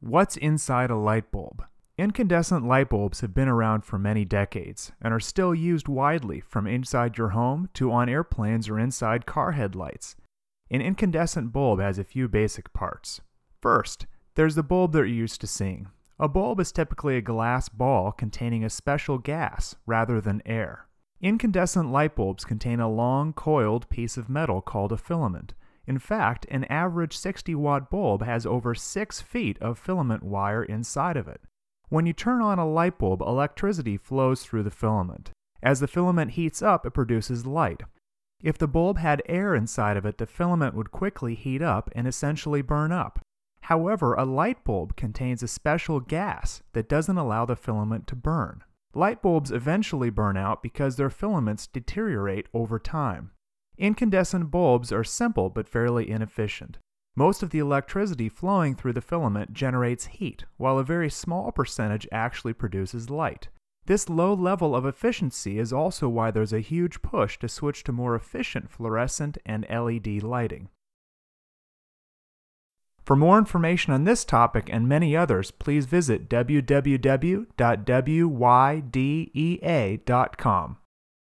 What's inside a light bulb? Incandescent light bulbs have been around for many decades and are still used widely from inside your home to on airplanes or inside car headlights. An incandescent bulb has a few basic parts. First, there's the bulb that you're used to seeing. A bulb is typically a glass ball containing a special gas rather than air. Incandescent light bulbs contain a long, coiled piece of metal called a filament. In fact, an average 60 watt bulb has over 6 feet of filament wire inside of it. When you turn on a light bulb, electricity flows through the filament. As the filament heats up, it produces light. If the bulb had air inside of it, the filament would quickly heat up and essentially burn up. However, a light bulb contains a special gas that doesn't allow the filament to burn. Light bulbs eventually burn out because their filaments deteriorate over time. Incandescent bulbs are simple but fairly inefficient. Most of the electricity flowing through the filament generates heat, while a very small percentage actually produces light. This low level of efficiency is also why there's a huge push to switch to more efficient fluorescent and LED lighting. For more information on this topic and many others, please visit www.wydea.com.